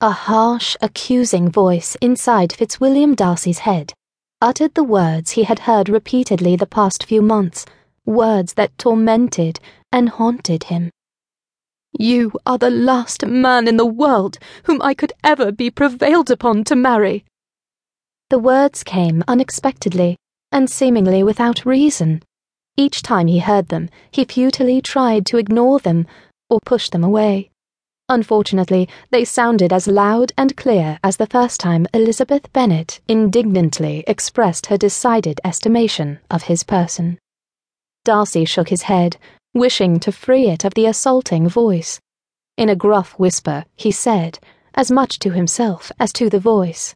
A harsh, accusing voice inside Fitzwilliam Darcy's head uttered the words he had heard repeatedly the past few months, words that tormented and haunted him. You are the last man in the world whom I could ever be prevailed upon to marry. The words came unexpectedly and seemingly without reason. Each time he heard them, he futilely tried to ignore them or push them away. Unfortunately, they sounded as loud and clear as the first time Elizabeth Bennet indignantly expressed her decided estimation of his person. Darcy shook his head, wishing to free it of the assaulting voice. In a gruff whisper, he said, as much to himself as to the voice,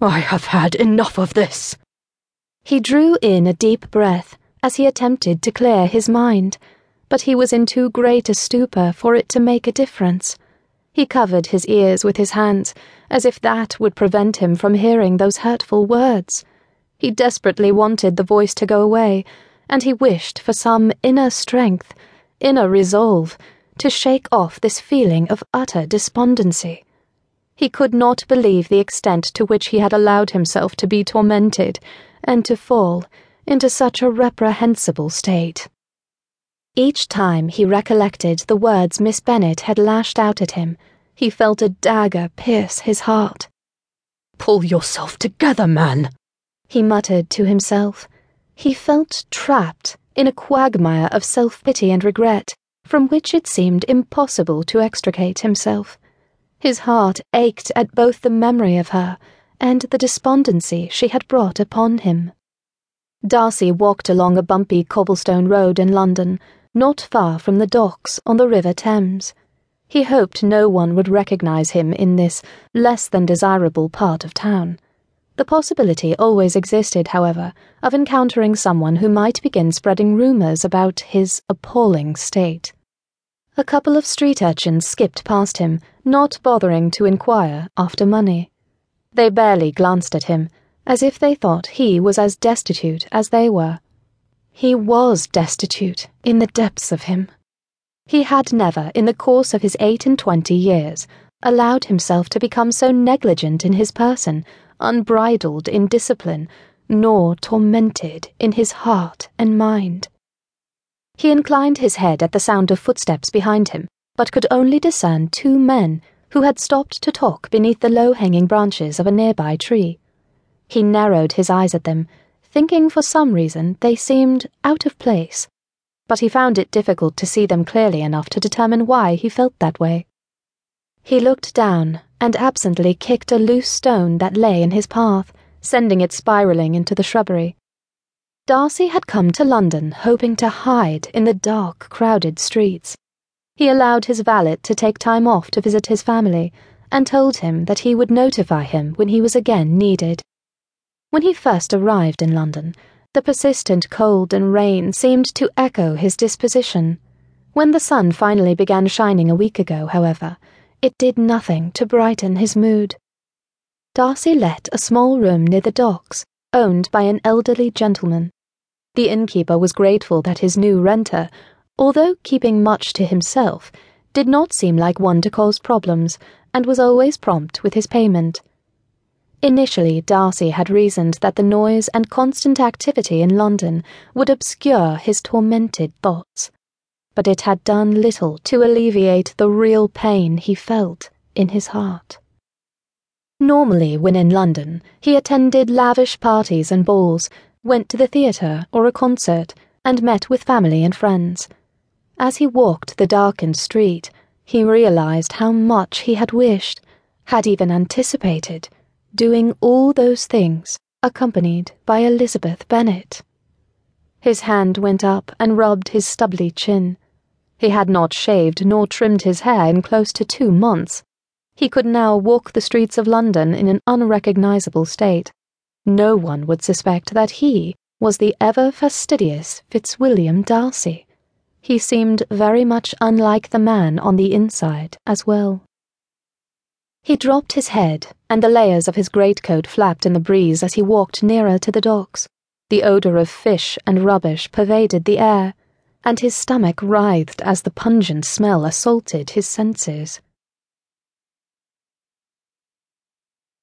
I have had enough of this. He drew in a deep breath as he attempted to clear his mind but he was in too great a stupor for it to make a difference. He covered his ears with his hands, as if that would prevent him from hearing those hurtful words. He desperately wanted the voice to go away, and he wished for some inner strength, inner resolve, to shake off this feeling of utter despondency. He could not believe the extent to which he had allowed himself to be tormented, and to fall into such a reprehensible state. Each time he recollected the words Miss Bennet had lashed out at him, he felt a dagger pierce his heart. Pull yourself together, man, he muttered to himself. He felt trapped in a quagmire of self pity and regret, from which it seemed impossible to extricate himself. His heart ached at both the memory of her and the despondency she had brought upon him. Darcy walked along a bumpy cobblestone road in London not far from the docks on the River Thames. He hoped no one would recognize him in this less than desirable part of town. The possibility always existed, however, of encountering someone who might begin spreading rumors about his appalling state. A couple of street urchins skipped past him, not bothering to inquire after money. They barely glanced at him, as if they thought he was as destitute as they were. He was destitute in the depths of him. He had never, in the course of his eight and twenty years, allowed himself to become so negligent in his person, unbridled in discipline, nor tormented in his heart and mind. He inclined his head at the sound of footsteps behind him, but could only discern two men who had stopped to talk beneath the low hanging branches of a nearby tree. He narrowed his eyes at them thinking for some reason they seemed out of place, but he found it difficult to see them clearly enough to determine why he felt that way. He looked down and absently kicked a loose stone that lay in his path, sending it spiraling into the shrubbery. Darcy had come to London hoping to hide in the dark, crowded streets. He allowed his valet to take time off to visit his family and told him that he would notify him when he was again needed. When he first arrived in London, the persistent cold and rain seemed to echo his disposition. When the sun finally began shining a week ago, however, it did nothing to brighten his mood. Darcy let a small room near the docks, owned by an elderly gentleman. The innkeeper was grateful that his new renter, although keeping much to himself, did not seem like one to cause problems, and was always prompt with his payment. Initially, Darcy had reasoned that the noise and constant activity in London would obscure his tormented thoughts, but it had done little to alleviate the real pain he felt in his heart. Normally, when in London, he attended lavish parties and balls, went to the theatre or a concert, and met with family and friends. As he walked the darkened street, he realized how much he had wished, had even anticipated doing all those things, accompanied by Elizabeth Bennet. His hand went up and rubbed his stubbly chin. He had not shaved nor trimmed his hair in close to two months. He could now walk the streets of London in an unrecognizable state. No one would suspect that he was the ever fastidious Fitzwilliam Darcy. He seemed very much unlike the man on the inside as well. He dropped his head, and the layers of his greatcoat flapped in the breeze as he walked nearer to the docks. The odour of fish and rubbish pervaded the air, and his stomach writhed as the pungent smell assaulted his senses.